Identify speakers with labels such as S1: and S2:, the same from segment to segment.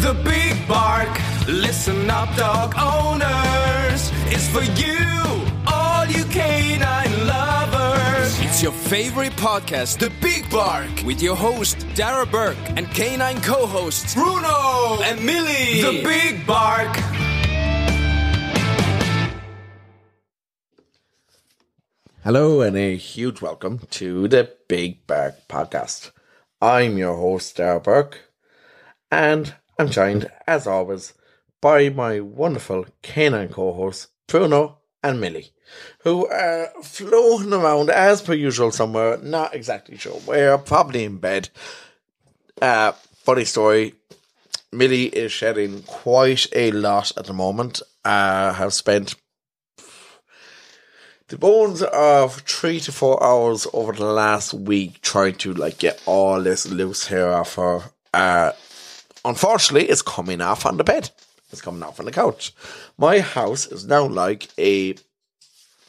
S1: The Big Bark. Listen up, dog owners. It's for you, all you canine lovers. It's your favorite podcast, The Big Bark, with your host, Darragh Burke, and canine co hosts, Bruno and Milly. The Big Bark.
S2: Hello, and a huge welcome to the Big Bark Podcast. I'm your host, Darragh Burke, and I'm joined, as always, by my wonderful canine co hosts, Bruno and Milly, who are floating around as per usual somewhere, not exactly sure where, probably in bed. Uh, funny story Milly is shedding quite a lot at the moment. Uh, have spent the bones of three to four hours over the last week trying to like get all this loose hair off her. Uh, unfortunately, it's coming off on the bed. It's coming off on the couch. My house is now like a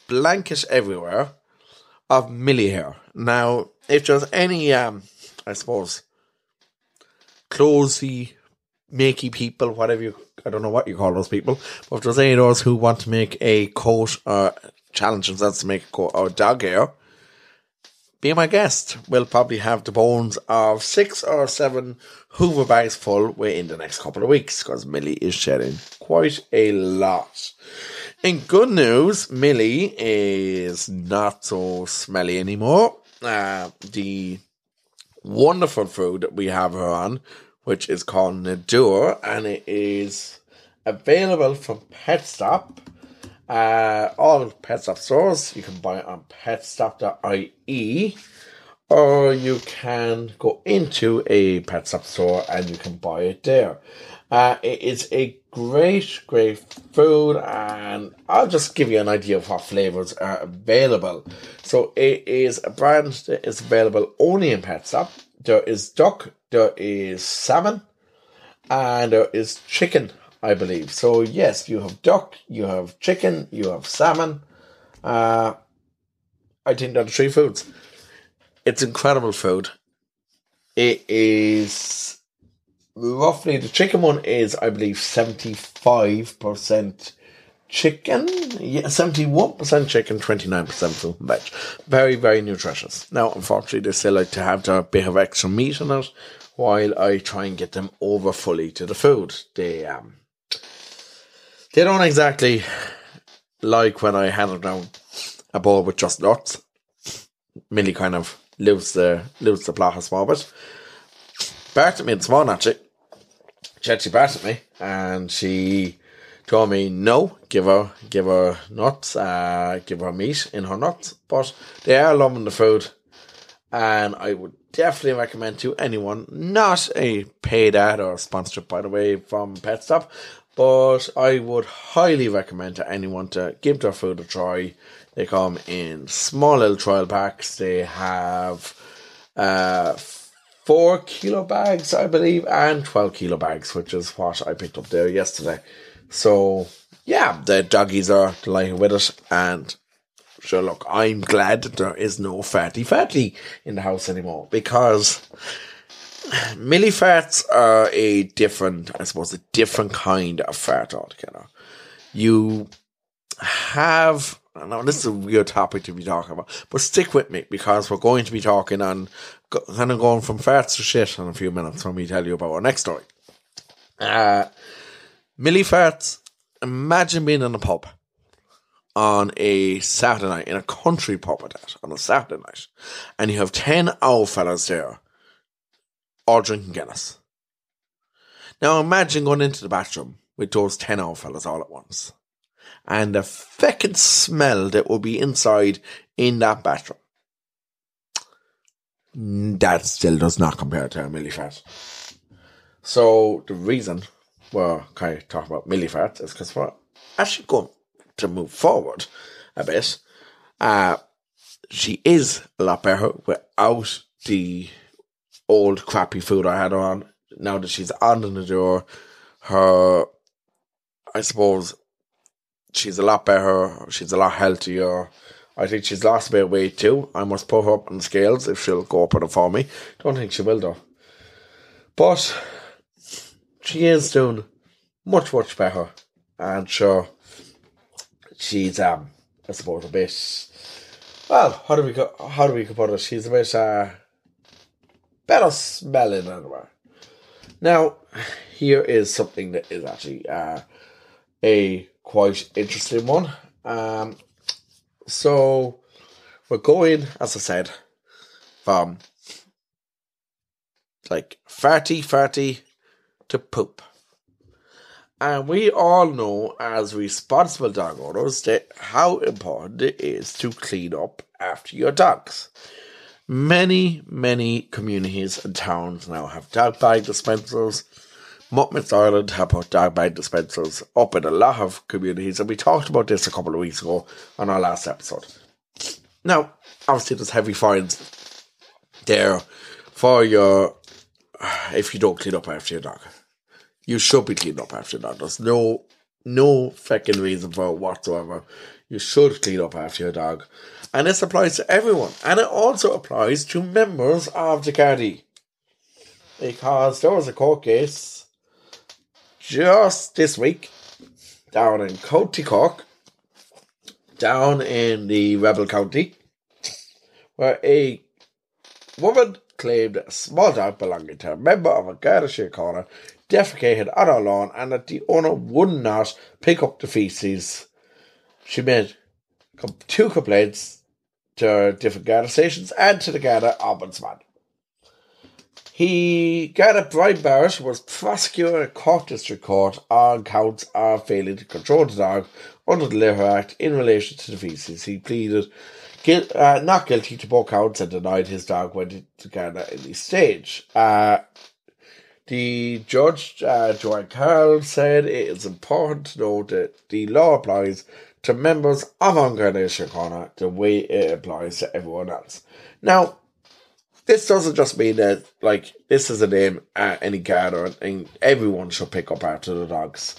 S2: blanket everywhere of Milly hair. Now, if there's any, um, I suppose, closey, makey people, whatever you, I don't know what you call those people, but if there's any of those who want to make a coat or challenge themselves to make a coat or dog hair, be my guest. We'll probably have the bones of six or seven Hoover bags full within the next couple of weeks because Milly is shedding quite a lot. In good news, Milly is not so smelly anymore. Uh, the wonderful food that we have her on, which is called Nadur, and it is available from PetStop. Uh, all PetStop stores. You can buy it on petstop.ie or you can go into a PetStop store and you can buy it there. Uh, it is a great, great food, and I'll just give you an idea of what flavors are available. So, it is a brand that is available only in PetStop. There is duck, there is salmon, and there is chicken, I believe. So, yes, you have duck, you have chicken, you have salmon. Uh, I think they're three foods. It's incredible food. It is roughly the chicken one is I believe seventy five percent chicken. Yeah, seventy one percent chicken, twenty nine percent veg. Very, very nutritious. Now unfortunately they still like to have their bit of extra meat in it while I try and get them over fully to the food. They um they don't exactly like when I hand them down a ball with just nuts. Milly kind of lives the lives the plot a small bit. Barked at me this morning actually. She actually barked at me and she told me no, give her give her nuts, uh, give her meat in her nuts. But they are loving the food and I would definitely recommend to anyone, not a paid ad or sponsorship by the way from PetStop, but I would highly recommend to anyone to give their food a try. They come in small little trial packs. They have uh, four kilo bags, I believe, and 12 kilo bags, which is what I picked up there yesterday. So, yeah, the doggies are delighted with it. And sure, look, I'm glad there is no fatty fatty in the house anymore because Milly farts are a different, I suppose, a different kind of fart altogether. You have, I know this is a weird topic to be talking about, but stick with me because we're going to be talking on kind of going from farts to shit in a few minutes when we tell you about our next story. Uh, Milly farts, imagine being in a pub on a Saturday night, in a country pub at that, on a Saturday night, and you have 10 owl fellas there all drinking Guinness. Now imagine going into the bathroom with those 10 old fellas all at once. And the feckin' smell that will be inside in that bathroom. That still does not compare to a millifat. So the reason we're kind of talking about millifat is because we're actually going to move forward a bit. Uh, she is a lot better without the old crappy food I had on. Now that she's on Nadur, her, I suppose, she's a lot better. She's a lot healthier. I think she's lost a bit of weight too. I must put her up on scales if she'll go up on it for me. Don't think she will though. But she is doing much, much better. And sure, she's, um, I suppose, a bit, well, how do we how do we put it? She's a bit, uh, better smelling anyway. Now, here is something that is actually, uh, a quite interesting one. Um, so, we're going, as I said, from like farty, farty to poop. And we all know, as responsible dog owners, that how important it is to clean up after your dogs. Many, many communities and towns now have dog bag dispensers. Muck Mitts Ireland have put dog bag dispensers up in a lot of communities, and we talked about this a couple of weeks ago on our last episode. Now, obviously, there's heavy fines there for your if you don't clean up after your dog. You should be cleaning up after your dog. There's no no fucking reason for it whatsoever. You should clean up after your dog. And this applies to everyone. And it also applies to members of the Gardaí. Because there was a court case just this week down in County Cork, down in the Rebel County, where a woman claimed a small dog belonging to a member of a Garda Síochána defecated on her lawn and that the owner would not pick up the feces. She made two complaints to different Garda stations and to the Garda Ombudsman. He, Garda Brian Barrett, was prosecuted at Cork District Court on counts of failing to control the dog under the Litter Act in relation to the feces. He pleaded uh, not guilty to both counts and denied his dog went to Garda in the stage. Uh, the judge, uh, Joanne Carroll, said it is important to note that the law applies to members of An Garda Síochána the way it applies to everyone else. Now, this doesn't just mean that, like, this is a name at any Garda and everyone should pick up after the dogs.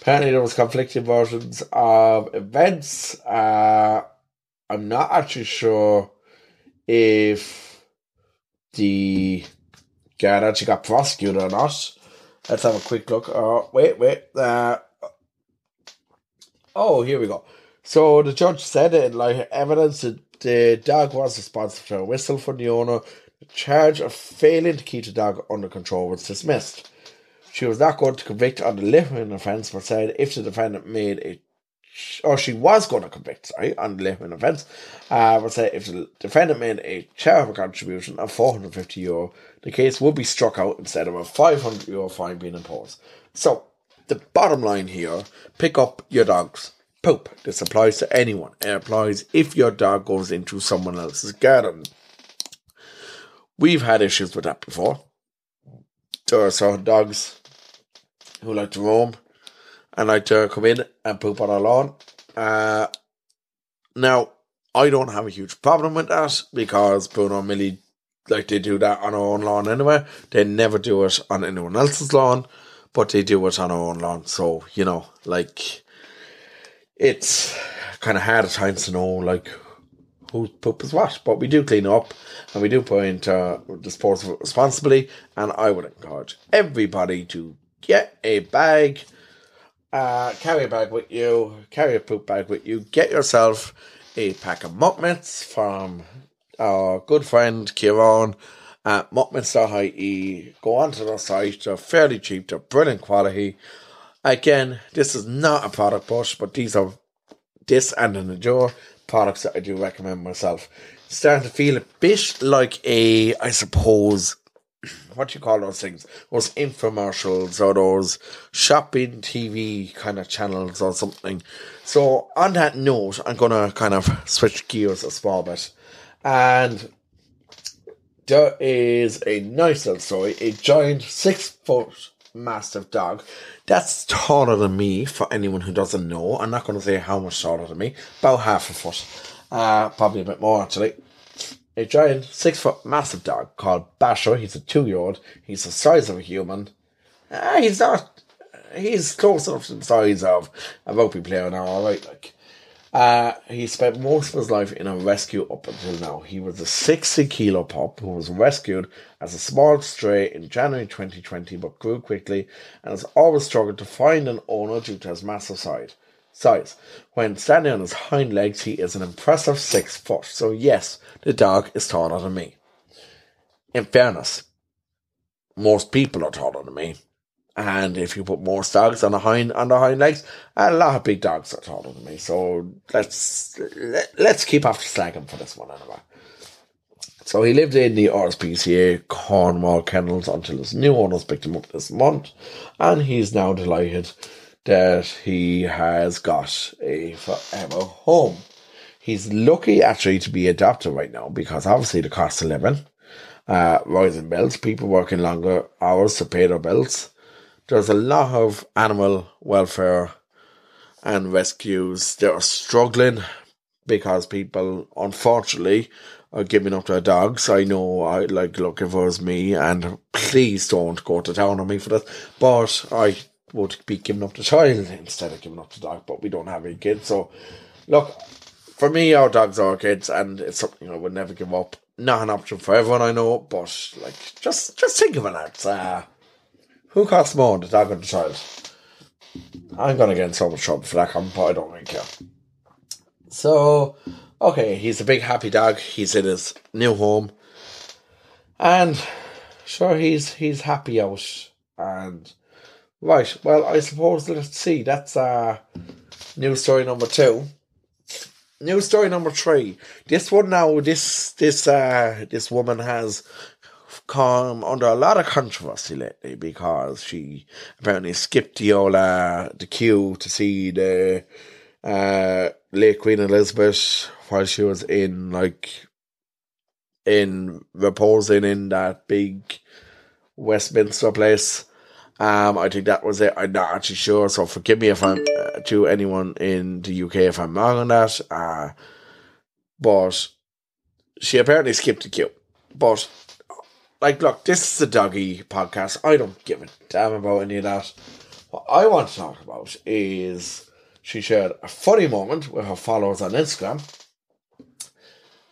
S2: Apparently, there was conflicting versions of events. Uh, I'm not actually sure if the guy actually got prosecuted or not. Let's have a quick look. Oh, wait, wait. Uh, oh, here we go. So the judge said it like evidence that the dog was responsible for a whistle from the owner. The charge of failing to keep the dog under control was dismissed. She was not going to convict on the littering offence, but said if the defendant made a or she was going to convict, sorry, on the littering offence, uh, but said if the defendant made a charitable contribution of 450 euro, the case would be struck out instead of a 500 euro fine being imposed. So, the bottom line here pick up your dog's poop. This applies to anyone. It applies if your dog goes into someone else's garden. We've had issues with that before. There are certain dogs who like to roam and like to come in and poop on our lawn. Uh, now, I don't have a huge problem with that because Bruno and Milly, like, they do that on our own lawn anyway. They never do it on anyone else's lawn, but they do it on our own lawn. So, you know, like, it's kind of hard at times to know, like, whose poop is what. But we do clean up and we do put into disposal responsibly. And I would encourage everybody to get a bag uh, carry a bag with you, carry a poop bag with you, get yourself a pack of mitts from our good friend Kieran Uh, at muckmitts.ie. Go onto their site, they're fairly cheap, they're brilliant quality. Again, this is not a product push, but these are this and Nadur products that I do recommend myself. starting to feel a bit like a, I suppose, what do you call those things? Those infomercials or those shopping TV kind of channels or something. So on that note, I'm gonna kind of switch gears a small bit, and there is a nice little story. A giant six foot massive dog that's taller than me. For anyone who doesn't know, I'm not going to say how much taller than me. About half a foot, uh, probably a bit more actually a giant six foot massive dog called Basher. He's a two year old. He's the size of a human. Uh, he's not. He's close enough to the size of a rugby player now. All right, like. Uh, he spent most of his life in a rescue up until now. He was a 60 kilo pup who was rescued as a small stray in January 2020 but grew quickly and has always struggled to find an owner due to his massive size. Size. When standing on his hind legs, he is an impressive six foot. So, yes, the dog is taller than me. In fairness, most people are taller than me. And if you put more dogs on the hind on the hind legs, a lot of big dogs are taller than me. So let's let, let's keep after slagging for this one anyway. So he lived in the RSPCA Cornwall kennels until his new owners picked him up this month, and he's now delighted that he has got a forever home. He's lucky actually to be adopted right now because obviously the cost of living, uh, rising bills, people working longer hours to pay their bills there's a lot of animal welfare and rescues that are struggling because people, unfortunately, are giving up their dogs. I know, I like, look, if it was me, and please don't go to town on me for that, but I would be giving up the child instead of giving up the dog, but we don't have any kids. So, look, for me, our dogs are kids, and it's something I would never give up. Not an option for everyone I know, but like, just just think of it. It's, uh, who costs more, the dog or the child? I'm gonna get in so much trouble for that comment, but I don't really care. So, okay, he's a big happy dog. He's in his new home, and sure, he's he's happy out. And right, well, I suppose let's see. That's uh, news story number two. News story number three. This one now, this this uh this woman has come under a lot of controversy lately because she apparently skipped the uh, the queue to see the uh, late Queen Elizabeth while she was in like in reposing in that big Westminster place. Um, I think that was it. I'm not actually sure, so forgive me if I'm uh, to anyone in the UK if I'm wrong on that. Uh, but she apparently skipped the queue. But like, look, this is a doggy podcast. I don't give a damn about any of that. What I want to talk about is she shared a funny moment with her followers on Instagram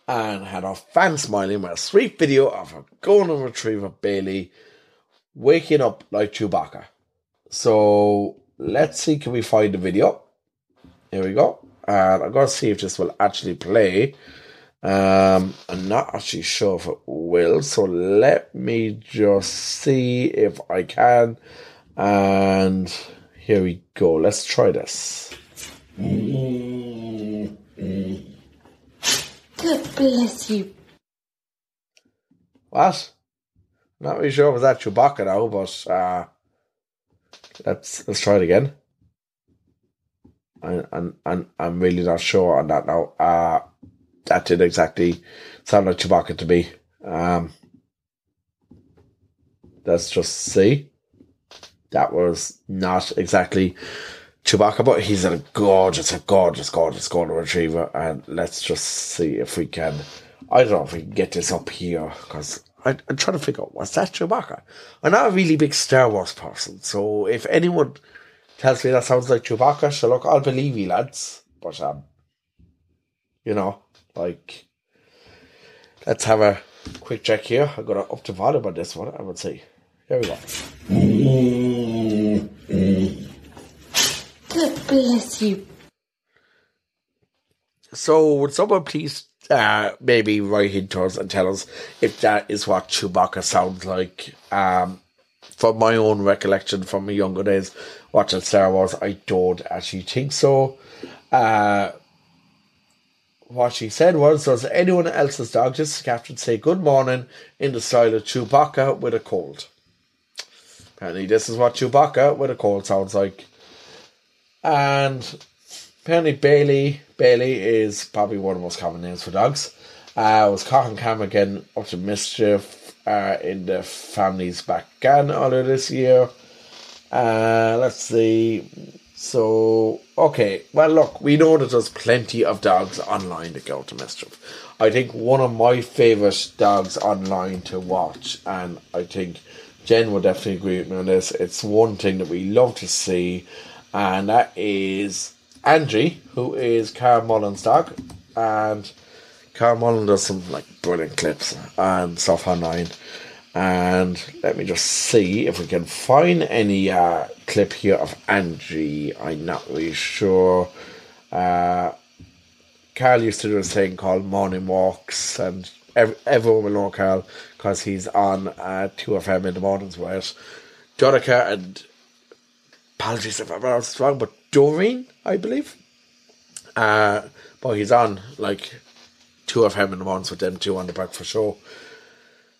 S2: and had her fan smiling with a sweet video of her golden retriever Bailey waking up like Chewbacca. So let's see, can we find the video? Here we go. And I'm going to see if this will actually play. Um, I'm not actually sure if it will, so let me just see if I can. And here we go. Let's try this.
S3: God bless you.
S2: What? Not really sure if that Chewbacca now, but uh, let's let's try it again. And and and I'm really not sure on that now. Uh that did exactly sound like Chewbacca to me. Um, let's just see. That was not exactly Chewbacca, but he's a gorgeous, a gorgeous, gorgeous golden retriever. And let's just see if we can. I don't know if we can get this up here because I'm trying to figure out what's that Chewbacca. I'm not a really big Star Wars person, so if anyone tells me that sounds like Chewbacca, so look, I'll believe you, lads. But um, you know, like, let's have a quick check here. I got to up the volume on this one. I would say, here we go.
S3: God bless you.
S2: So, would someone please uh, maybe write into us and tell us if that is what Chewbacca sounds like? Um, from my own recollection from my younger days watching Star Wars, I don't actually think so. Uh, what she said was, does anyone else's dog, just captain, say good morning in the style of Chewbacca with a cold? Apparently, this is what Chewbacca with a cold sounds like. And apparently, Bailey Bailey is probably one of the most common names for dogs. Uh, was caught on camera again up to mischief uh, in the family's back garden earlier this year. Uh, let's see. So, okay, well, look, we know that there's plenty of dogs online that go to mischief. I think one of my favourite dogs online to watch, and I think Jen would definitely agree with me on this, it's one thing that we love to see, and that is Angie, who is Carl Mullan's dog, and Carl Mullan does some like brilliant clips and stuff online. And let me just see if we can find any uh, clip here of Angie. I'm not really sure. Uh, Carl used to do a thing called morning walks, and every, everyone will know Carl because he's on uh, 2FM in the mornings with Jonica and apologies if I'm wrong, but Doireann, I believe. Uh, but he's on like 2FM in the mornings with them two on the breakfast show.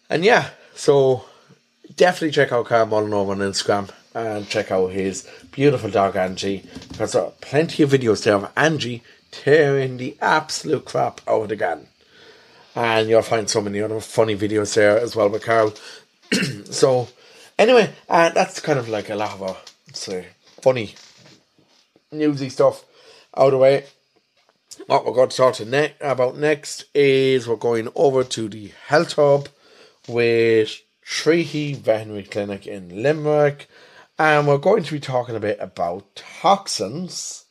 S2: And yeah, so definitely check out Carl Mullan on Instagram and check out his beautiful dog Angie because there are plenty of videos there of Angie tearing the absolute crap out of the gun. And you'll find so many other funny videos there as well with Carl. so anyway, uh, that's kind of like a lot of a say funny newsy stuff out of the way. What we're going to talk to ne- about next is we're going over to the health hub with Treaty Veterinary Clinic in Limerick, and we're going to be talking a bit about toxins,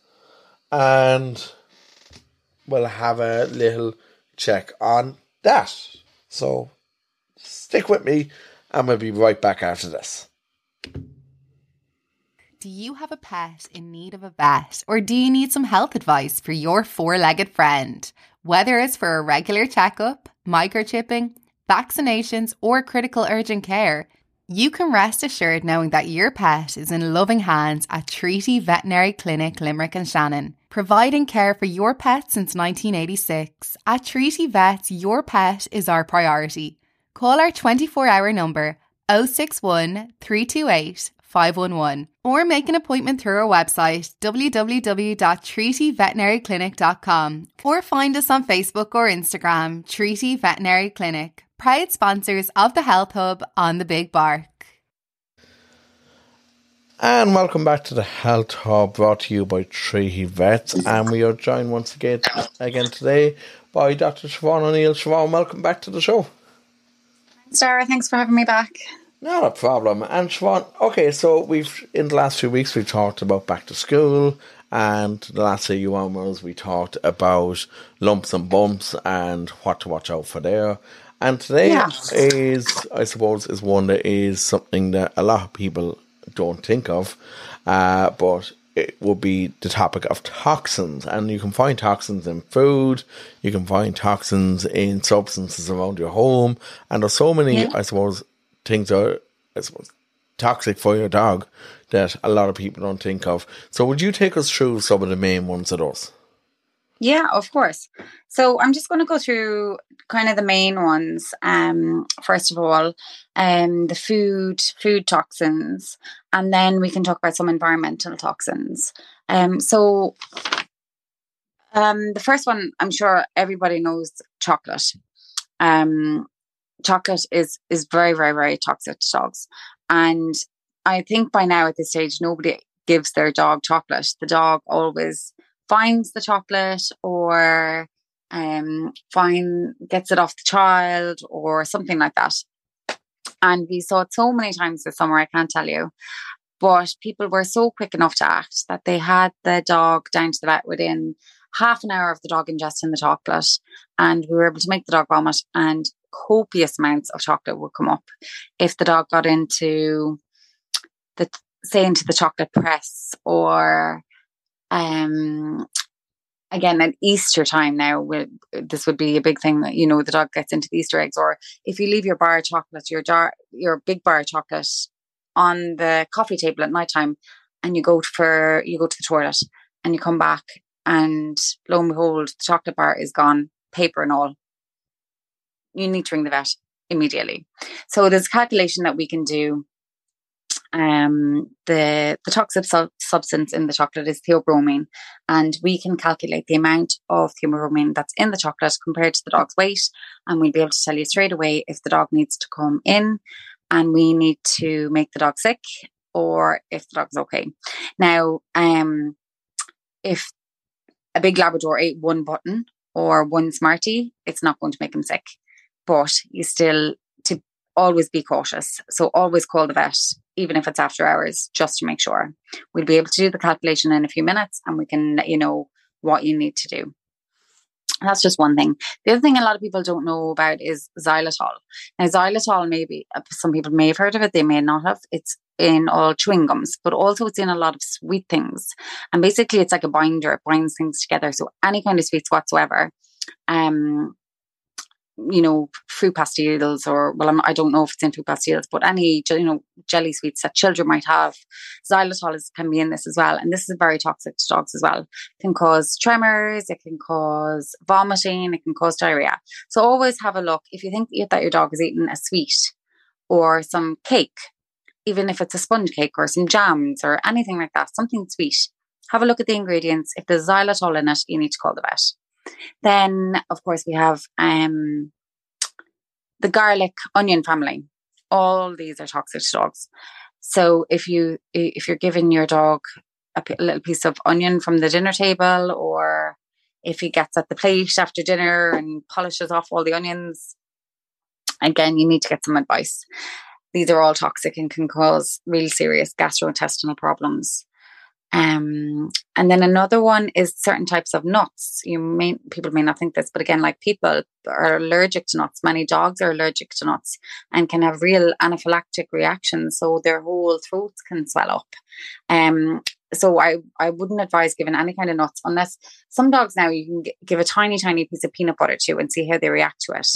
S2: and we'll have a little check on that. So stick with me, and we'll be right back after this.
S4: Do you have a pet in need of a vet, or do you need some health advice for your four legged friend? Whether it's for a regular checkup, microchipping, vaccinations, or critical urgent care, you can rest assured knowing that your pet is in loving hands at Treaty Veterinary Clinic Limerick and Shannon. Providing care for your pet since 1986, at Treaty Vets, your pet is our priority. Call our 24 hour number 061 328 511 or make an appointment through our website www.treatyveterinaryclinic.com or find us on Facebook or Instagram Treaty Veterinary Clinic proud sponsors of the Health Hub on the Big Bark.
S2: And welcome back to the Health Hub brought to you by Treaty Vets. And we are joined once again again today by Dr. Siobhan O'Neill. Siobhan, welcome back to the show.
S5: Sarah, thanks for having me back.
S2: Not a problem. And Siobhan, okay, so we've in the last few weeks we've talked about back to school and the last few hours we talked about lumps and bumps and what to watch out for there. And today
S5: Yeah.
S2: is, I suppose, is one that is something that a lot of people don't think of, uh, but it would be the topic of toxins. And you can find toxins in food, you can find toxins in substances around your home, and there's so many,
S5: Yeah.
S2: I suppose, things are, I suppose, toxic for your dog that a lot of people don't think of. So, would you take us through some of the main ones of those?
S5: Yeah, of course. So I'm just going to go through kind of the main ones. Um, first of all, um, the food food toxins, and then we can talk about some environmental toxins. Um, so um, the first one, I'm sure everybody knows chocolate. Um, chocolate is is very very very toxic to dogs, and I think by now at this stage nobody gives their dog chocolate. The dog always finds the chocolate or um find gets it off the child or something like that. And we saw it so many times this summer, I can't tell you. But people were so quick enough to act that they had the dog down to the vet within half an hour of the dog ingesting the chocolate. And we were able to make the dog vomit, and copious amounts of chocolate would come up. If the dog got into the, say, into the chocolate press or um again at easter time now this would be a big thing that you know the dog gets into the easter eggs. Or if you leave your bar of chocolate your jar your big bar of chocolate on the coffee table at night time and you go for you go to the toilet and you come back and lo and behold the chocolate bar is gone paper and all. You need to ring the vet immediately. So there's a calculation that we can do um, the the toxic su- substance in the chocolate is theobromine, and we can calculate the amount of theobromine that's in the chocolate compared to the dog's weight, and we'll be able to tell you straight away if the dog needs to come in, and we need to make the dog sick, or if the dog's okay. Now, um, if a big Labrador ate one button or one Smartie, it's not going to make him sick, but you still to always be cautious. So always call the vet even if it's after hours, just to make sure. We'll be able to do the calculation in a few minutes and we can let you know what you need to do. That's just one thing. The other thing a lot of people don't know about is xylitol. Now, xylitol, maybe uh, some people may have heard of it, they may not have. It's in all chewing gums, but also it's in a lot of sweet things. And basically, it's like a binder, it binds things together. So, any kind of sweets whatsoever, um, you know, fruit pastilles or, well, I'm, I do not know if it's in fruit pastilles, but any, you know, jelly sweets that children might have. Xylitol is, can be in this as well. And this is very toxic to dogs as well. It can cause tremors, it can cause vomiting, it can cause diarrhea. So always have a look. If you think that your dog is eating a sweet or some cake, even if it's a sponge cake or some jams or anything like that, something sweet, have a look at the ingredients. If there's xylitol in it, you need to call the vet. Then, of course, we have um, the garlic onion family. All these are toxic to dogs. So if you if you're giving your dog a, little piece of onion from the dinner table, or if he gets at the plate after dinner and polishes off all the onions, again, you need to get some advice. These are all toxic and can cause really serious gastrointestinal problems. Um, and then another one is certain types of nuts. You may people may not think this, but again, like people are allergic to nuts. Many dogs are allergic to nuts and can have real anaphylactic reactions, so their whole throats can swell up. Um, so I I wouldn't advise giving any kind of nuts unless some dogs now you can g- give a tiny tiny piece of peanut butter to and see how they react to it.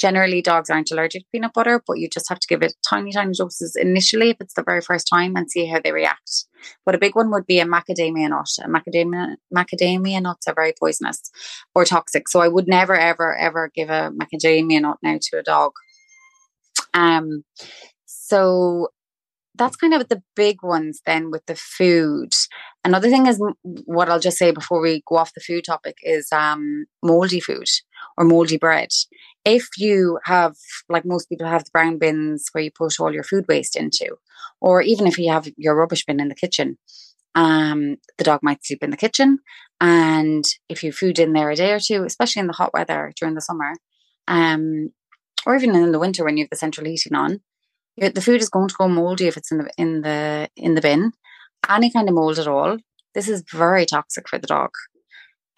S5: Generally, dogs aren't allergic to peanut butter, but you just have to give it tiny, tiny doses initially if it's the very first time and see how they react. But a big one would be a macadamia nut. A macadamia macadamia nuts are very poisonous or toxic, so I would never, ever, ever give a macadamia nut now to a dog. Um, so that's kind of the big ones then with the food. Another thing is what I'll just say before we go off the food topic is um, moldy food or moldy bread if you have, like most people have the brown bins where you put all your food waste into, or even if you have your rubbish bin in the kitchen, um, the dog might sleep in the kitchen. And if you food in there a day or two, especially in the hot weather during the summer, um, or even in the winter when you have the central heating on, the food is going to go moldy if it's in the in the in the bin. Any kind of mold at all. This is very toxic for the dog.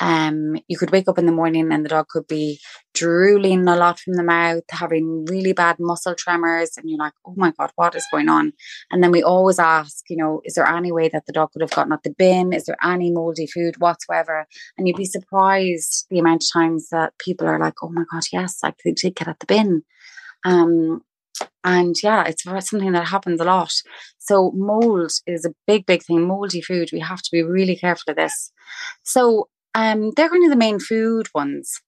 S5: Um, you could wake up in the morning and the dog could be drooling a lot from the mouth, having really bad muscle tremors, and you're like, oh my God, what is going on? And then we always ask, you know, is there any way that the dog could have gotten at the bin? Is there any moldy food whatsoever? And you'd be surprised the amount of times that people are like, oh my God, yes, I did get at the bin. Um, and yeah, it's something that happens a lot. So mold is a big, big thing. Moldy food, we have to be really careful of this. So um, they're kind of the main food ones.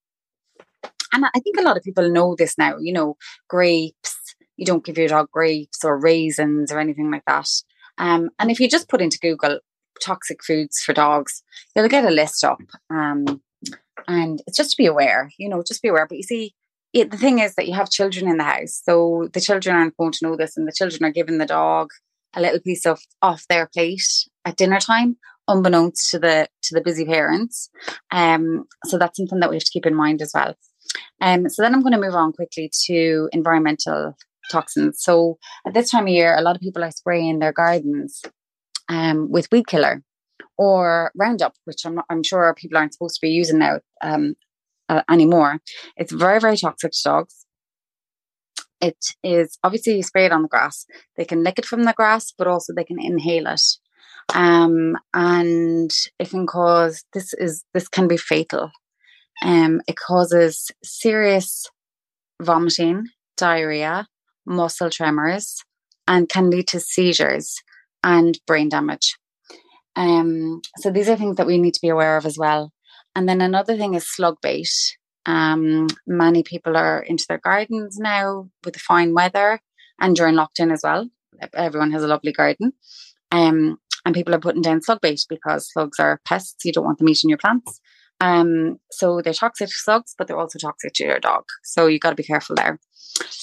S5: And I think a lot of people know this now, you know, grapes, you don't give your dog grapes or raisins or anything like that. Um, and if you just put into Google toxic foods for dogs, you'll get a list up. Um, and it's just to be aware, you know, just be aware. But you see, it, the thing is that you have children in the house. So the children aren't going to know this, and the children are giving the dog a little piece of off their plate at dinner time unbeknownst to the to the busy parents. Um, so that's something that we have to keep in mind as well. Um, so then I'm going to move on quickly to environmental toxins. So at this time of year, a lot of people are spraying their gardens um, with weed killer or Roundup, which I'm, I'm sure people aren't supposed to be using now um, uh, anymore. It's very, very toxic to dogs. It is obviously you spray it on the grass. They can lick it from the grass, but also they can inhale it um, and it can cause this is this can be fatal. Um, it causes serious vomiting, diarrhea, muscle tremors, and can lead to seizures and brain damage. Um, so these are things that we need to be aware of as well. And then another thing is slug bait. Um, many people are into their gardens now with the fine weather and during lockdown as well. Everyone has a lovely garden. Um, and people are putting down slug bait because slugs are pests. You don't want them eating your plants. Um, so they're toxic to slugs, but they're also toxic to your dog. So you've got to be careful there.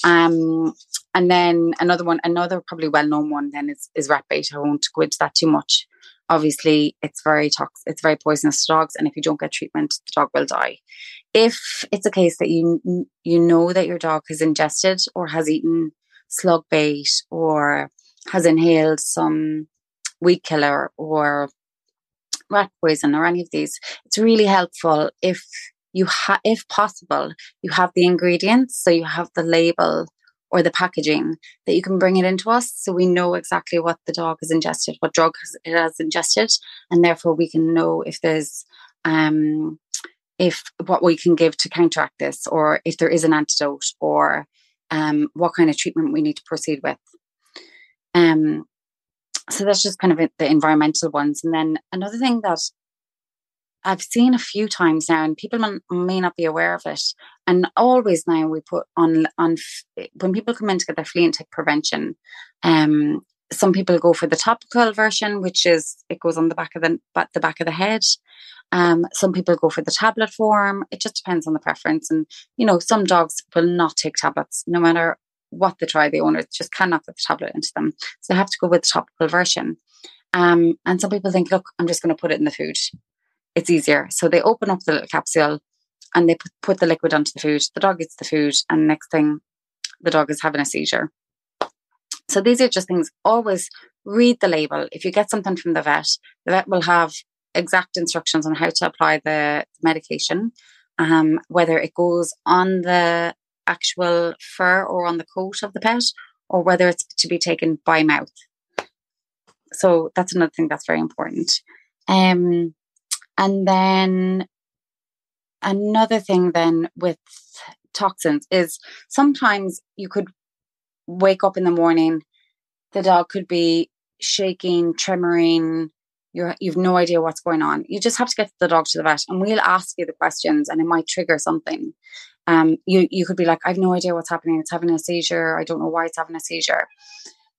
S5: Um, and then another one, another probably well-known one, then is is rat bait. I won't go into that too much. Obviously, it's very toxic. It's very poisonous to dogs, and if you don't get treatment, the dog will die. If it's a case that you you know that your dog has ingested or has eaten slug bait or has inhaled some weed killer or rat poison or any of these, it's really helpful if you have, if possible, you have the ingredients, so you have the label or the packaging that you can bring it into us, so we know exactly what the dog has ingested, what drug it has ingested, and therefore we can know if there's um, if what we can give to counteract this, or if there is an antidote, or um, what kind of treatment we need to proceed with. Um, so that's just kind of the environmental ones. And then another thing that I've seen a few times now, and people may not be aware of it. And always now we put on on when people come in to get their flea and tick prevention. Um, some people go for the topical version, which is it goes on the back of the the back of the head. Um, some people go for the tablet form. It just depends on the preference. And you know, some dogs will not take tablets, no matter what they try. The owners just cannot put the tablet into them, so they have to go with the topical version. Um, and some people think, look, I'm just going to put it in the food it's easier. So they open up the little capsule and they put, put the liquid onto the food. The dog eats the food, and next thing, the dog is having a seizure. So these are just things. Always read the label. If you get something from the vet, the vet will have exact instructions on how to apply the medication, um, whether it goes on the actual fur or on the coat of the pet, or whether it's to be taken by mouth. So that's another thing that's very important. Um, and then another thing then with toxins is sometimes you could wake up in the morning, the dog could be shaking, tremoring, you're, you've no idea what's going on. You just have to get the dog to the vet and we'll ask you the questions and it might trigger something. Um, you, you could be like, I've no idea what's happening. It's having a seizure. I don't know why it's having a seizure.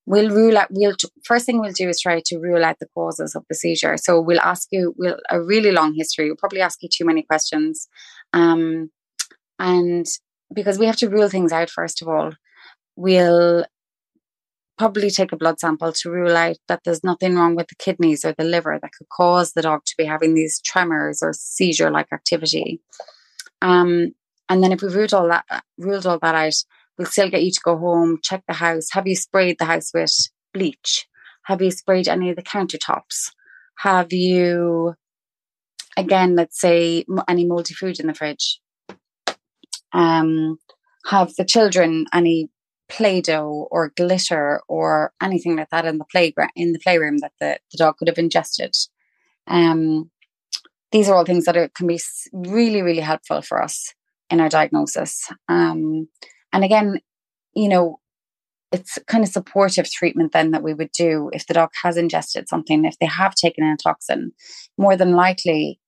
S5: We'll rule out we'll first thing we'll do is try to rule out the causes of the seizure. So we'll ask you we'll a really long history. We'll probably ask you too many questions. Um and because we have to rule things out first of all we'll probably take a blood sample to rule out that there's nothing wrong with the kidneys or the liver that could cause the dog to be having these tremors or seizure like activity. Um and then if we've ruled all that ruled all that out We'll still get you to go home, check the house. Have you sprayed the house with bleach? Have you sprayed any of the countertops? Have you, again, let's say, any moldy food in the fridge? Um, have the children any play-doh or glitter or anything like that in the playground in the playroom that the, the dog could have ingested? Um, these are all things that are, can be really, really helpful for us in our diagnosis. Um, and again, you know, it's kind of supportive treatment then that we would do if the dog has ingested something, if they have taken in a toxin, more than likely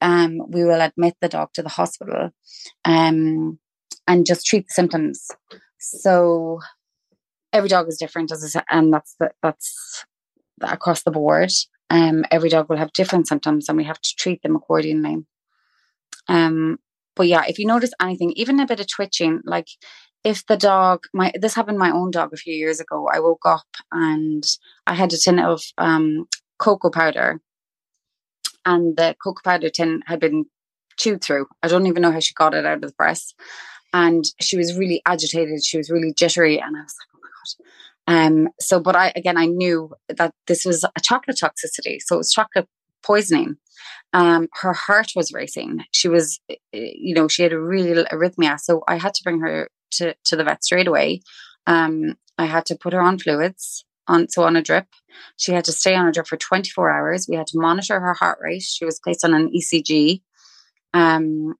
S5: um, we will admit the dog to the hospital um, and just treat the symptoms. So every dog is different, as I said, and that's the, that's across the board. Um, every dog will have different symptoms, and we have to treat them accordingly. Um, but yeah, if you notice anything, even a bit of twitching, like if the dog my this happened my own dog a few years ago i woke up and i had a tin of um, cocoa powder. And the cocoa powder tin had been chewed through. I don't even know how she got it out of the press. And she was really agitated. She was really jittery. And i was like oh my god. Um so but i again i knew that this was a chocolate toxicity. So it was chocolate poisoning um, her heart was racing. She was, eh, you know, she had a real arrhythmia. So I had to bring her to, to the vet straight away. Um, I had to put her on fluids, on so on a drip. She had to stay on a drip for 24 hours. We had to monitor her heart rate. She was placed on an ECG. Um,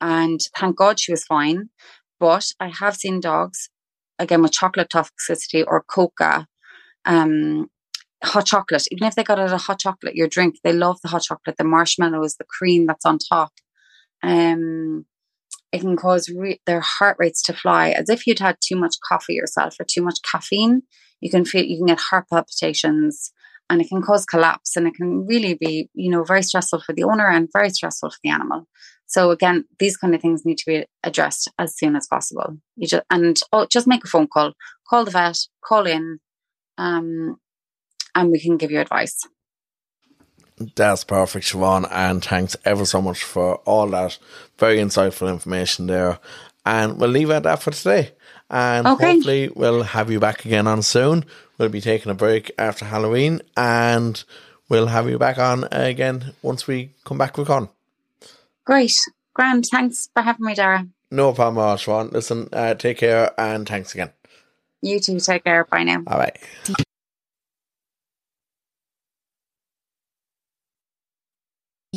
S5: and thank God she was fine. But I have seen dogs, again, with chocolate toxicity or coca, um, hot chocolate. Even if they got it a hot chocolate, your drink, they love the hot chocolate, the marshmallows, the cream that's on top. Um, it can cause re- their heart rates to fly as if you'd had too much coffee yourself or too much caffeine. You can feel you can get heart palpitations and it can cause collapse and it can really be you know very stressful for the owner and very stressful for the animal. So again, these kind of things need to be addressed as soon as possible. You just and oh, just make a phone call, call the vet, call in, um, and we can give you advice.
S2: That's perfect, Siobhan, and thanks ever so much for all that very insightful information there. And we'll leave it at that for today. And
S5: Okay.
S2: hopefully we'll have you back again on soon. We'll be taking a break after Halloween and we'll have you back on again once we come back with Con.
S5: Great. Grand. Thanks for having me, Darragh.
S2: No problem at all, Siobhan. Listen, uh, take care and thanks again.
S5: You too. Take care. Bye now.
S2: Bye bye.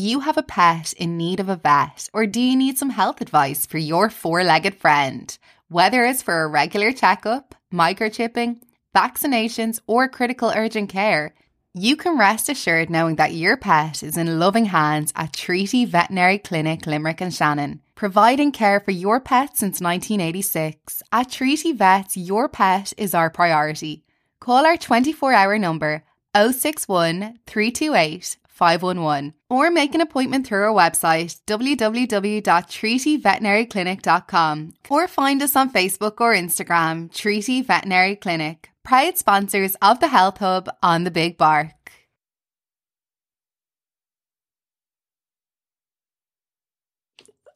S4: You have a pet in need of a vet, or do you need some health advice for your four legged friend? Whether it's for a regular checkup, microchipping, vaccinations, or critical urgent care, you can rest assured knowing that your pet is in loving hands at Treaty Veterinary Clinic Limerick and Shannon. Providing care for your pet since 1986, at Treaty Vets, your pet is our priority. Call our 24 hour number 061 328 511 or make an appointment through our website www.treatyveterinaryclinic.com or find us on Facebook or Instagram Treaty Veterinary Clinic, proud sponsors of the Health Hub on the Big Bark.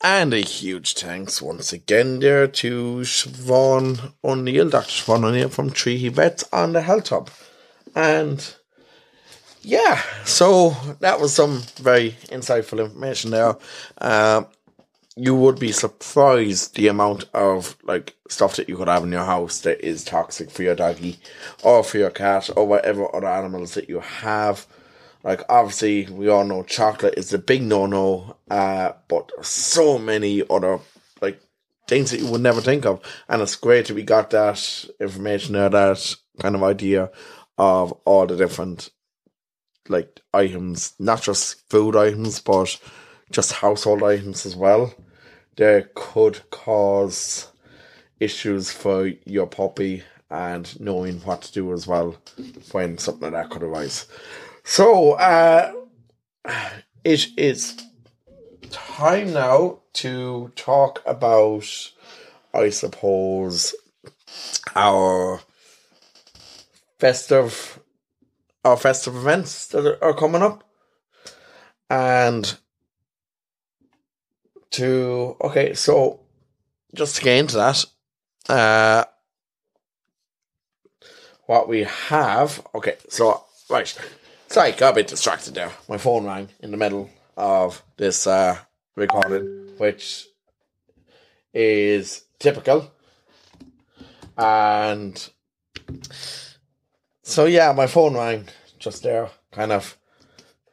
S2: And a huge thanks once again there to Siobhan O'Neill, Dr. Siobhan O'Neill from Treaty Vets on the Health Hub. And yeah, so that was some very insightful information there. Um, you would be surprised the amount of like stuff that you could have in your house that is toxic for your doggy or for your cat or whatever other animals that you have. Like obviously we all know chocolate is a big no no, uh, but so many other like things that you would never think of. And it's great that we got that information there, that kind of idea of all the different like items, not just food items, but just household items as well. That could cause issues for your puppy and knowing what to do as well when something like that could arise. So, uh, it is time now to talk about, I suppose, our festive, our festive events that are, coming up, and to okay, so just to get into that, uh, what we have, okay, so right. Sorry, got a bit distracted there. My phone rang in the middle of this uh, recording, which is typical. And so, yeah, my phone rang just there, kind of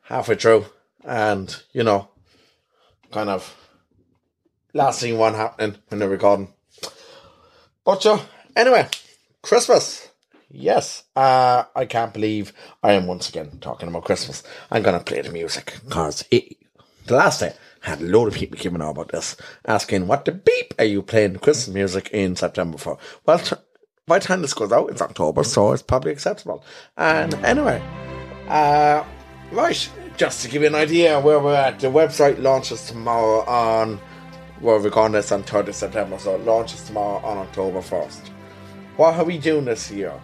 S2: halfway through. And, you know, kind of last thing one happening when they're recording. But, uh, anyway, Christmas. Yes, uh, I can't believe I am once again talking about Christmas. I'm gonna play the music because the last day I had a load of people giving out about this, asking what the beep are you playing Christmas music in September for? Well, by the time this goes out, it's October, so it's probably acceptable. And anyway, uh, right, just to give you an idea where we're at, the website launches tomorrow on. Well, we're recording this on 3rd of September, so it launches tomorrow on October 1st. What are we doing this year?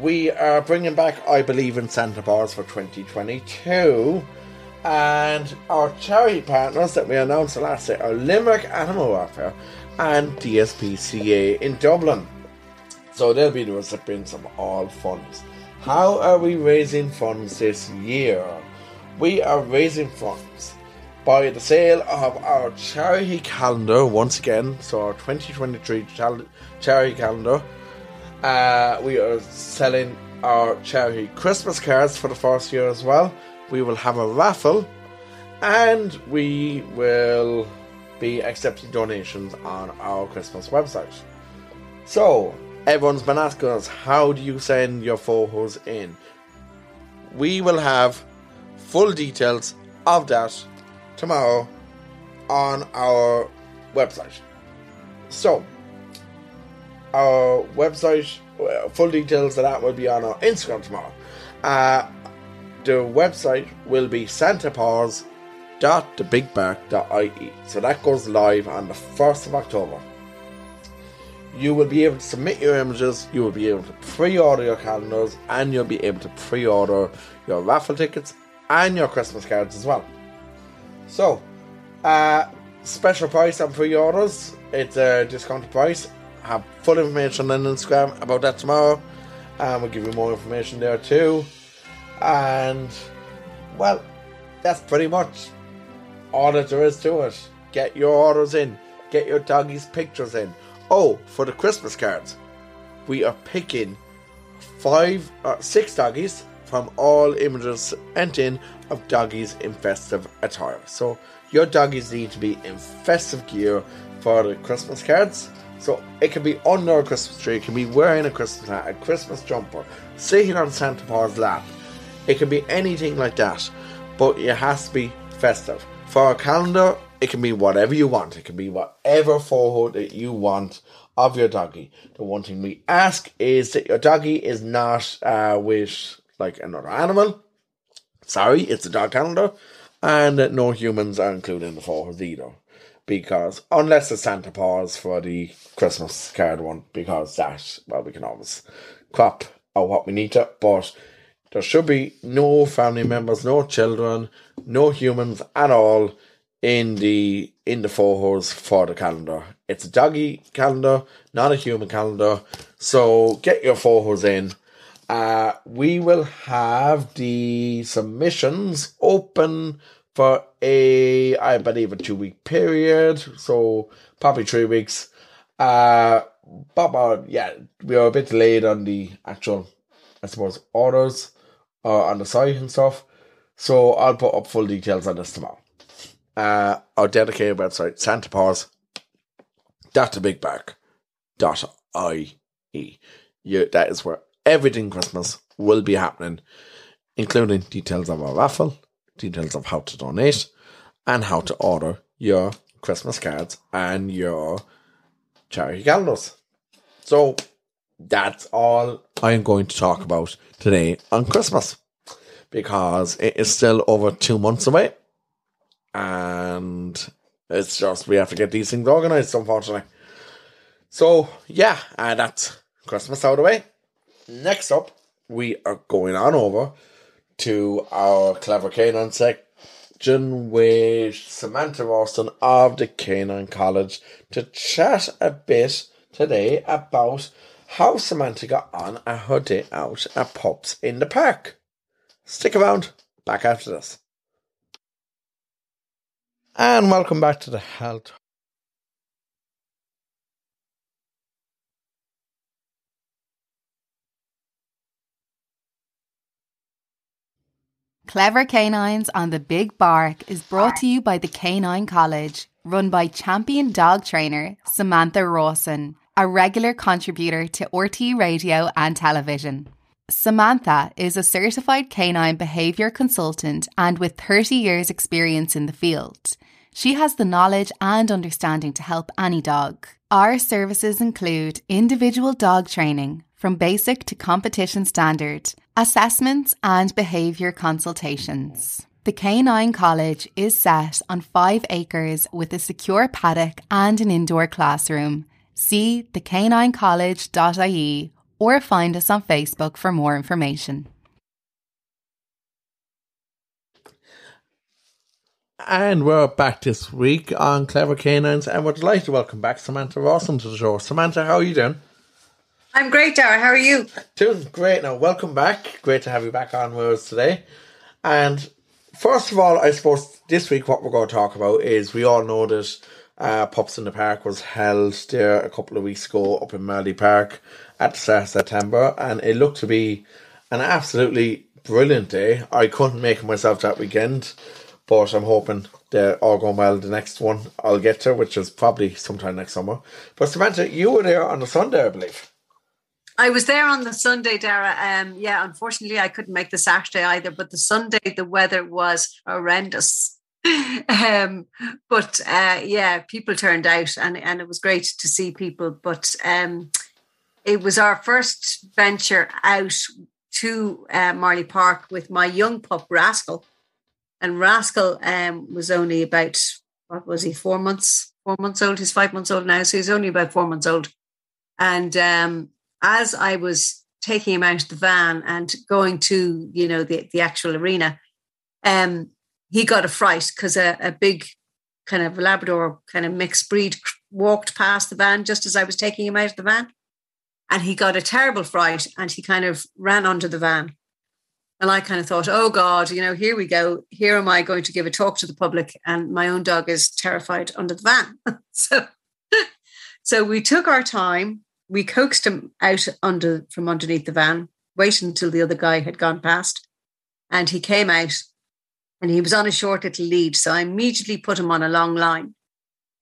S2: We are bringing back I Believe in Santa Paws for 2022. And our charity partners that we announced last year are Limerick Animal Welfare and DSPCA in Dublin. So they'll be the recipients of all funds. How are we raising funds this year? We are raising funds by the sale of our charity calendar once again. So our 2023 chal- charity calendar. Uh, we are selling our charity Christmas cards for the first year as well. We will have a raffle and we will be accepting donations on our Christmas website. So, everyone's been asking us, how do you send your photos in? We will have full details of that tomorrow on our website. So, our website, full details of that will be on our Instagram tomorrow. Uh, the website will be santapaws.thebigbark.ie. So that goes live on the 1st of October. You will be able to submit your images, you will be able to pre order your calendars, and you'll be able to pre order your raffle tickets and your Christmas cards as well. So, uh, special price on pre orders, it's a discounted price I have full information on Instagram about that tomorrow. And we'll give you more information there too. And, well, that's pretty much all that there is to it. Get your orders in, get your doggies' pictures in. Oh, for the Christmas cards, we are picking five or uh, six doggies from all images sent in of doggies in festive attire. So your doggies need to be in festive gear for the Christmas cards. So it can be under a Christmas tree, it can be wearing a Christmas hat, a Christmas jumper, sitting on Santa Paws' lap. It can be anything like that, but it has to be festive. For a calendar, it can be whatever you want. It can be whatever photo that you want of your doggy. The one thing we ask is that your doggy is not uh, with like another animal. Sorry, it's a dog calendar, and that no humans are included in the photos either because unless it's Santa Paws for the Christmas card one, because that well we can always crop out what we need to, but there should be no family members, no children, no humans at all in the in the photos for the calendar. It's a doggy calendar, not a human calendar. So get your photos in. Uh, we will have the submissions open for a, I believe, a two week period. So probably three weeks. Uh, but uh, yeah, we are a bit delayed on the actual, I suppose, orders uh, on the site and stuff. So I'll put up full details on this tomorrow. Uh, our dedicated website, Santa Paws, dot the big bark, dot ie. Yeah, that is where everything Christmas will be happening, including details of our raffle, details of how to donate, and how to order your Christmas cards and your charity calendars. So that's all I'm going to talk about today on Christmas because it is still over two months away and it's just we have to get these things organized, unfortunately. So yeah, uh, and that's Christmas out of the way. Next up, we are going on over to our clever canine section with Samantha Rawson of the Canine College to chat a bit today about how Samantha got on at her day out at Pups in the Park. Stick around, back after this. And welcome back to the Health
S4: Clever Canines on the Big Bark is brought to you by the Canine College, run by champion dog trainer Samantha Rawson, a regular contributor to RTÉ radio and television. Samantha is a certified canine behaviour consultant and with 30 years' experience in the field. She has the knowledge and understanding to help any dog. Our services include individual dog training, from basic to competition standard, assessments, and behaviour consultations. The Canine College is set on five acres with a secure paddock and an indoor classroom. See thecaninecollege.ie or find us on Facebook for more information.
S2: And we're back this week on Clever Canines, and we're delighted to welcome back Samantha Rawson to the show. Samantha, how are you doing?
S6: I'm great, Darragh. How are you?
S2: Doing great. Now, welcome back. Great to have you back on with us today. And first of all, I suppose this week what we're going to talk about is we all know that uh, Pups in the Park was held there a couple of weeks ago up in Marlay Park at the start of September, and it looked to be an absolutely brilliant day. I couldn't make myself that weekend, but I'm hoping they're all going well. The next one I'll get to, which is probably sometime next summer. But Samantha, you were there on the Sunday, I believe.
S6: I was there on the Sunday, Darragh. Um, yeah, unfortunately, I couldn't make the Saturday either. But the Sunday, the weather was horrendous. um, but uh, yeah, people turned out, and and it was great to see people. But um, it was our first venture out to uh, Marlay Park with my young pup Rascal, and Rascal um, was only about what was he four months four months old. He's five months old now, so he's only about four months old. And um, as I was taking him out of the van and going to, you know, the, the actual arena, um, he got a fright because a, a big kind of Labrador kind of mixed breed walked past the van just as I was taking him out of the van. And he got a terrible fright and he kind of ran under the van. And I kind of thought, oh God, you know, here we go. Here am I going to give a talk to the public, and my own dog is terrified under the van. so, so we took our time. We coaxed him out under from underneath the van, waited until the other guy had gone past, and he came out. And he was on a short little lead, so I immediately put him on a long line,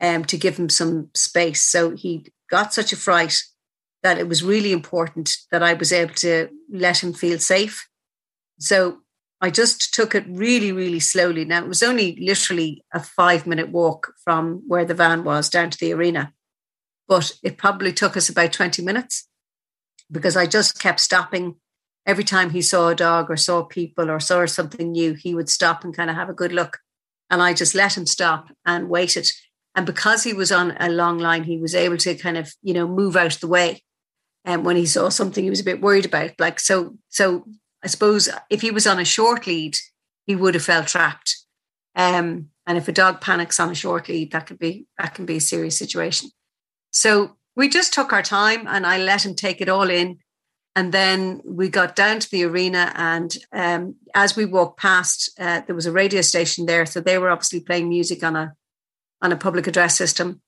S6: um, to give him some space. So he got such a fright that it was really important that I was able to let him feel safe so I just took it really, really slowly. Now, it was only literally a five minute walk from where the van was down to the arena, but it probably took us about 20 minutes because I just kept stopping. Every time he saw a dog or saw people or saw something new, he would stop and kind of have a good look. And I just let him stop and waited. And because he was on a long line, he was able to kind of, you know, move out of the way. And when he saw something he was a bit worried about, like so, so I suppose if he was on a short lead, he would have felt trapped. Um, and if a dog panics on a short lead, that could be that can be a serious situation. So we just took our time, and I let him take it all in. And then we got down to the arena, and um, as we walked past, uh, there was a radio station there, so they were obviously playing music on a on a public address system.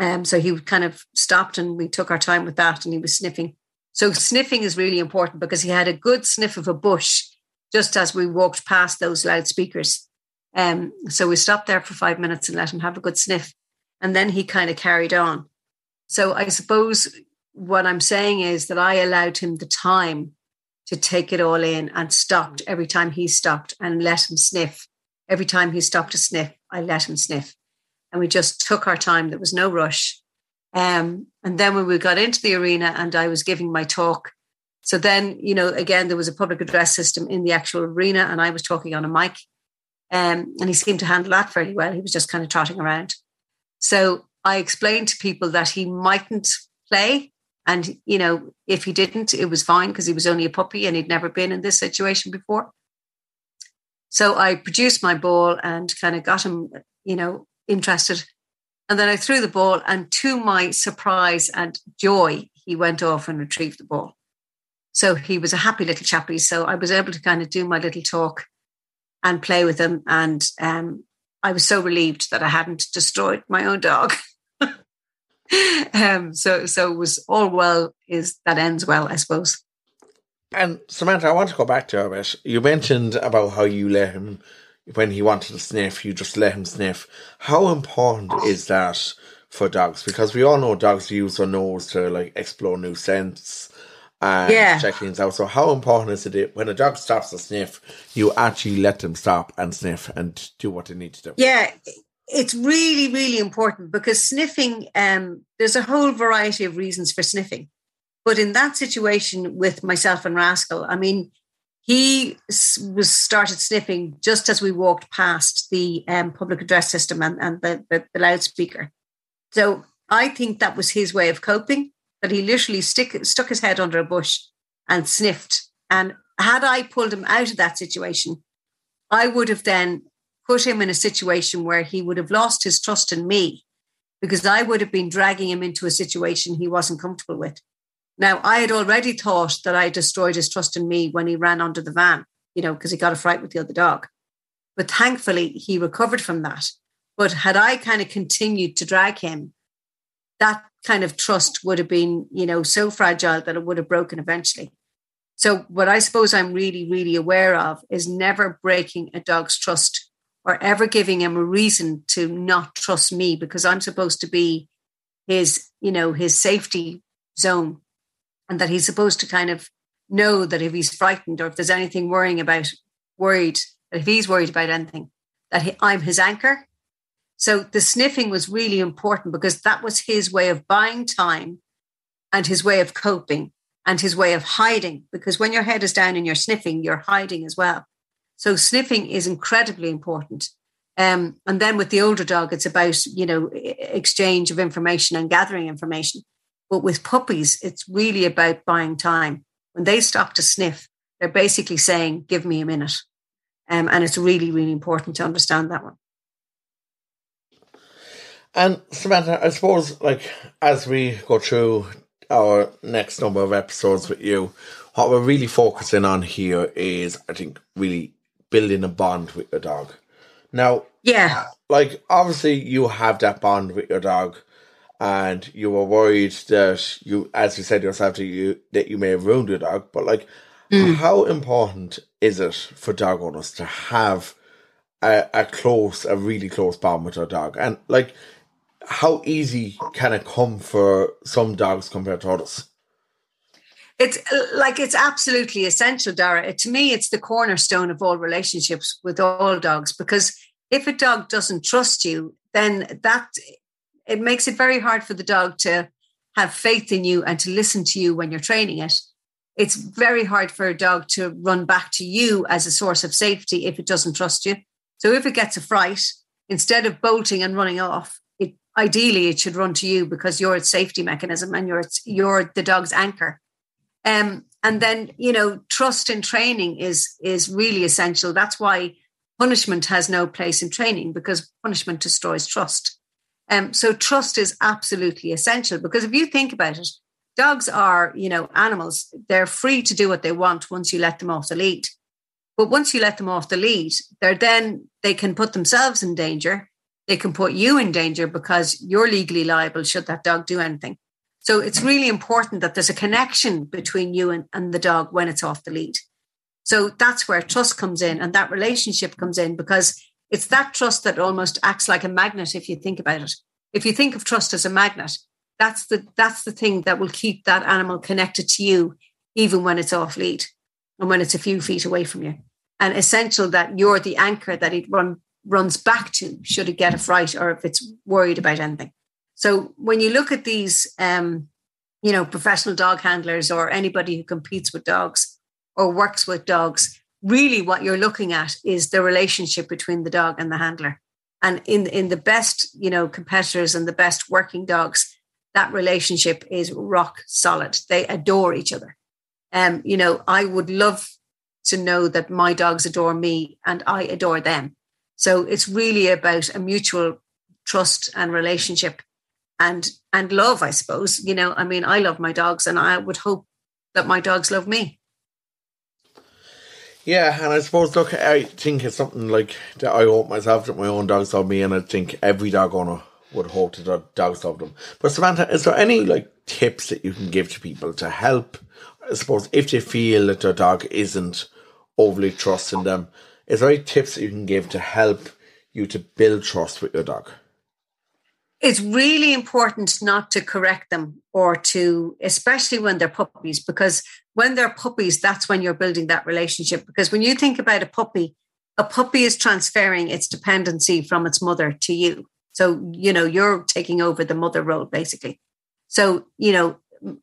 S6: Um, so he kind of stopped, and we took our time with that, and he was sniffing. So sniffing is really important because he had a good sniff of a bush just as we walked past those loudspeakers. Um, so we stopped there for five minutes and let him have a good sniff. And then he kind of carried on. So I suppose what I'm saying is that I allowed him the time to take it all in and stopped every time he stopped and let him sniff. Every time he stopped to sniff, I let him sniff. And we just took our time. There was no rush. Um, and then when we got into the arena and I was giving my talk, so then, you know, again, there was a public address system in the actual arena and I was talking on a mic. Um, and he seemed to handle that fairly well. He was just kind of trotting around. So I explained to people that he mightn't play. And, you know, if he didn't, it was fine because he was only a puppy and he'd never been in this situation before. So I produced my ball and kind of got him, you know, interested. And then I threw the ball, and to my surprise and joy, he went off and retrieved the ball. So he was a happy little chappie. So I was able to kind of do my little talk and play with him. And um, I was so relieved that I hadn't destroyed my own dog. um, so so it was all well is that ends well, I suppose.
S2: And Samantha, I want to go back to a bit. You mentioned about how you let him when he wanted to sniff, you just let him sniff. How important is that for dogs? Because we all know dogs use their nose to like explore new scents and yeah. check things out. So how important is it when a dog stops to sniff, you actually let them stop and sniff and do what they need to do?
S6: Yeah. It's really, really important because sniffing, um, there's a whole variety of reasons for sniffing. But in that situation with myself and Rascal, I mean, he was started sniffing just as we walked past the um, public address system and, and the, the, the, loudspeaker. So I think that was his way of coping, that he literally stick, stuck his head under a bush and sniffed. And had I pulled him out of that situation, I would have then put him in a situation where he would have lost his trust in me because I would have been dragging him into a situation he wasn't comfortable with. Now, I had already thought that I destroyed his trust in me when he ran under the van, you know, because he got a fright with the other dog. But thankfully, he recovered from that. But had I kind of continued to drag him, that kind of trust would have been, you know, so fragile that it would have broken eventually. So, what I suppose I'm really, really aware of is never breaking a dog's trust or ever giving him a reason to not trust me because I'm supposed to be his, you know, his safety zone and that he's supposed to kind of know that if he's frightened or if there's anything worrying about, worried, that if he's worried about anything, that he, I'm his anchor. So the sniffing was really important because that was his way of buying time and his way of coping and his way of hiding. Because when your head is down and you're sniffing, you're hiding as well. So sniffing is incredibly important. Um, and then with the older dog, it's about you know exchange of information and gathering information. But with puppies, it's really about buying time. When they stop to sniff, they're basically saying, give me a minute. Um, and it's really, really important to understand that one.
S2: And Samantha, I suppose, like as we go through our next number of episodes with you, what we're really focusing on here is, I think, really building a bond with your dog. Now,
S6: Yeah.
S2: like obviously you have that bond with your dog and you were worried that you as you said yourself that you that you may have ruined your dog. But like mm. how important is it for dog owners to have a, a close a really close bond with their dog? And like how easy can it come for some dogs compared to others?
S6: It's like it's absolutely essential, Darragh. It, to me, it's the cornerstone of all relationships with all dogs because if a dog doesn't trust you, then that it makes it very hard for the dog to have faith in you and to listen to you when you're training it. It's very hard for a dog to run back to you as a source of safety if it doesn't trust you. So if it gets a fright, instead of bolting and running off, it ideally it should run to you because you're its safety mechanism and you're its, you're the dog's anchor. Um, and then you know trust in training is is really essential. That's why punishment has no place in training because punishment destroys trust. Um, so trust is absolutely essential because if you think about it, dogs are you know animals. They're free to do what they want once you let them off the lead. But once you let them off the lead, they're then they can put themselves in danger. They can put you in danger because you're legally liable should that dog do anything. So it's really important that there's a connection between you and, and the dog when it's off the lead. So that's where trust comes in and that relationship comes in because it's that trust that almost acts like a magnet if you think about it. If you think of trust as a magnet, that's the that's the thing that will keep that animal connected to you even when it's off lead and when it's a few feet away from you. And essential that you're the anchor that it run, runs back to should it get a fright or if it's worried about anything. So when you look at these, um, you know, professional dog handlers or anybody who competes with dogs or works with dogs, really what you're looking at is the relationship between the dog and the handler. And in in the best, you know, competitors and the best working dogs, that relationship is rock solid. They adore each other. Um, you know, I would love to know that my dogs adore me and I adore them. So it's really about a mutual trust and relationship and and love i suppose you know i mean i love my dogs and i would hope that my dogs love me
S2: Yeah, and I suppose look, I think it's something like that. I hope myself that my own dogs love me, and I think every dog owner would hope that their dogs love them. But Samantha, is there any like tips that you can give to people to help? I suppose if they feel that their dog isn't overly trusting them, is there any tips that you can give to help you to build trust with your dog?
S6: it's really important not to correct them or to especially when they're puppies because when they're puppies that's when you're building that relationship. Because when you think about a puppy a puppy is transferring its dependency from its mother to you. So you know you're taking over the mother role basically. So you know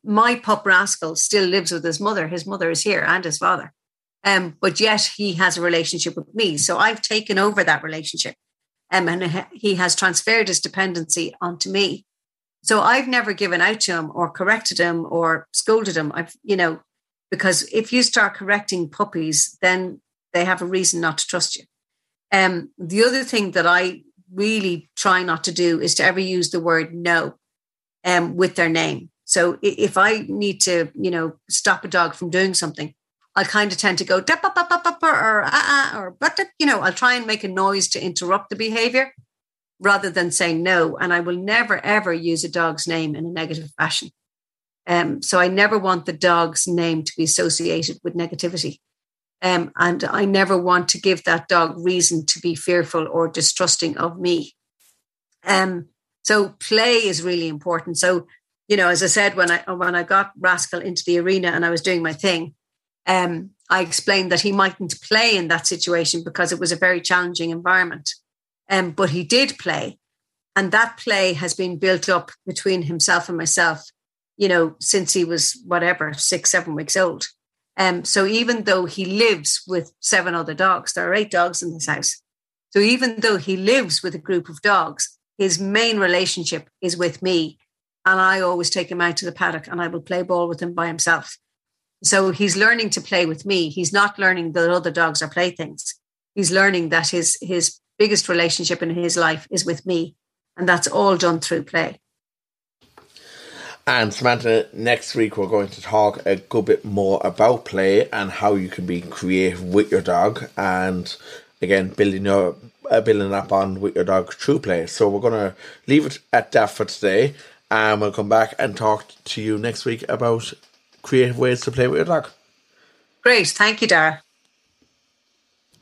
S6: my pup rascal still lives with his mother. His mother is here and his father. Um, but yet he has a relationship with me. So i've taken over that relationship um, and he has transferred his dependency onto me. So I've never given out to him or corrected him or scolded him. I've, you know, because if you start correcting puppies, then they have a reason not to trust you. Um, the other thing that I really try not to do is to ever use the word no um, with their name. So if I need to, you know, stop a dog from doing something, I kind of tend to go or uh, or but you know I'll try and make a noise to interrupt the behavior rather than saying no. And I will never ever use a dog's name in a negative fashion. Um, so I never want the dog's name to be associated with negativity. Um, and I never want to give that dog reason to be fearful or distrusting of me. Um, so play is really important. So, you know, as I said, when I when I got Rascal into the arena and I was doing my thing, um, I explained that he mightn't play in that situation because it was a very challenging environment. Um, but he did play. And that play has been built up between himself and myself, you know, since he was whatever, six, seven weeks old. Um, so even though he lives with seven other dogs, there are eight dogs in this house. So even though he lives with a group of dogs, his main relationship is with me. And I always take him out to the paddock and I will play ball with him by himself. So he's learning to play with me. He's not learning that other dogs are playthings. He's learning that his his biggest relationship in his life is with me, And that's all done through play.
S2: And Samantha, next week we're going to talk a good bit more about play and how you can be creative with your dog, and again building your uh, building with your dog through play. So we're gonna leave it at that for today, and we'll come back and talk to you next week about creative ways to play with your dog.
S6: Great, thank you, Darragh.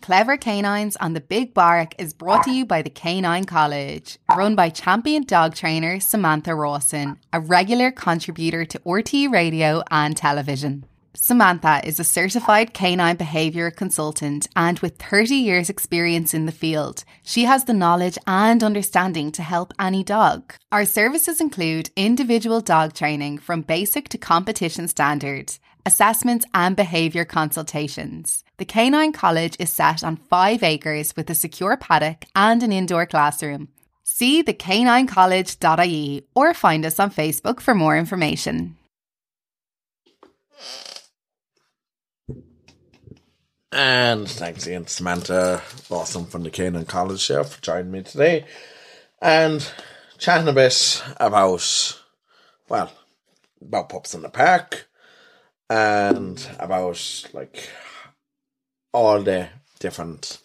S4: Clever Canines on the Big Bark is brought to you by the Canine College, run by champion dog trainer Samantha Rawson, a regular contributor to RTÉ radio and television. Samantha is a certified canine behaviour consultant and with 30 years' experience in the field, she has the knowledge and understanding to help any dog. Our services include individual dog training from basic to competition standard, assessments and behaviour consultations. The Canine College is set on five acres with a secure paddock and an indoor classroom. See the thecaninecollege.ie or find us on Facebook for more information.
S2: And thanks again Samantha Rawson from the Canine College Show for joining me today. And chatting a bit about, well, about pups in the park and about like all the different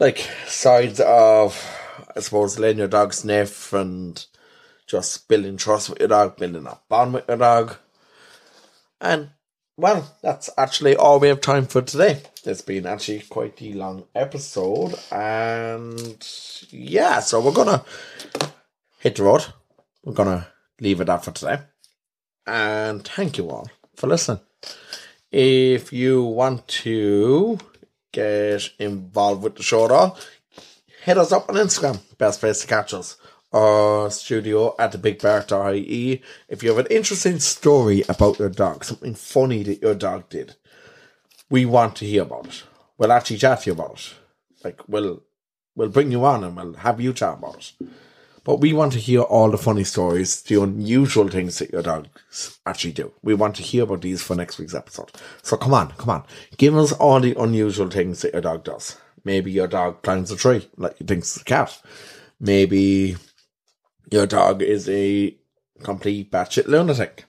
S2: like sides of I suppose letting your dog sniff and just building trust with your dog, building a bond with your dog. And well, that's actually all we have time for today. It's been actually quite a long episode, and yeah, so we're gonna hit the road. We're gonna leave it at for today. And thank you all for listening. If you want to get involved with the show at all, hit us up on Instagram, best place to catch us, or studio at the big bark.ie. If you have an interesting story about your dog, something funny that your dog did, we want to hear about it. We'll actually chat to you about it. Like we'll we'll bring you on and we'll have you chat about it. But we want to hear all the funny stories, the unusual things that your dogs actually do. We want to hear about these for next week's episode. So come on, come on. Give us all the unusual things that your dog does. Maybe your dog climbs a tree like he think's it's a cat. Maybe your dog is a complete batshit lunatic.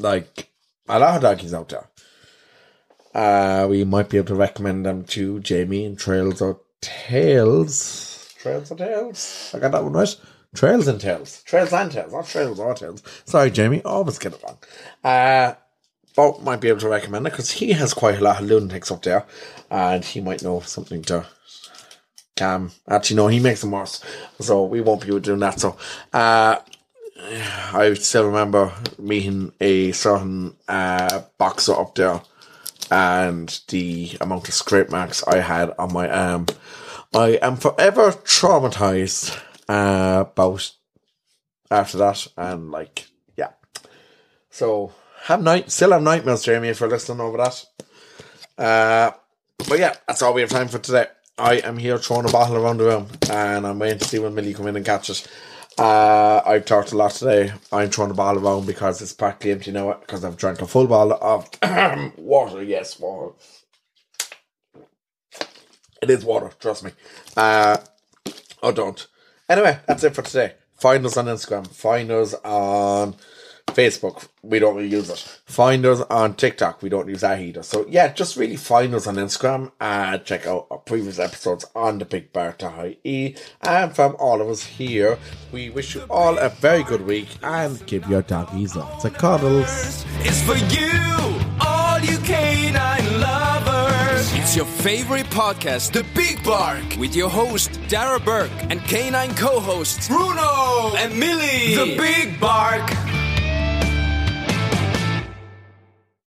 S2: Like a lot of doggies out there. Uh, we might be able to recommend them to Jamie and Trails or Tails. Trails and Tails? I got that one right. Trails and Tails. Trails and Tails, not Trails or Tails. Sorry, Jamie, always get it wrong. Uh, Bob might be able to recommend it because he has quite a lot of lunatics up there and he might know something to calm. Actually, no, he makes them worse. So we won't be doing that. So, uh, I still remember meeting a certain uh, boxer up there and the amount of scrape marks I had on my arm. I am forever traumatized uh, about after that, and like, yeah. So have night, still have nightmares, Jamie, if you're listening over that. Uh, but yeah, that's all we have time for today. I am here throwing a bottle around the room, and I'm waiting to see when Milly come in and catch it. Uh, I've talked a lot today. I'm throwing the bottle around because it's practically empty now because I've drank a full bottle of water. Yes, water. It is water, trust me. Uh, oh, don't. Anyway, that's it for today. Find us on Instagram. Find us on Facebook. We don't really use it. Find us on TikTok. We don't use that either. So yeah, just really find us on Instagram and check out our previous episodes on the Big Bar to High E. And from all of us here, we wish you all a very good week and give your doggies lots of cuddles.
S1: It's for you, It's your favorite podcast, The Big Bark, with your host, Darragh Burke, and canine co hosts, Bruno and Milly. The Big Bark.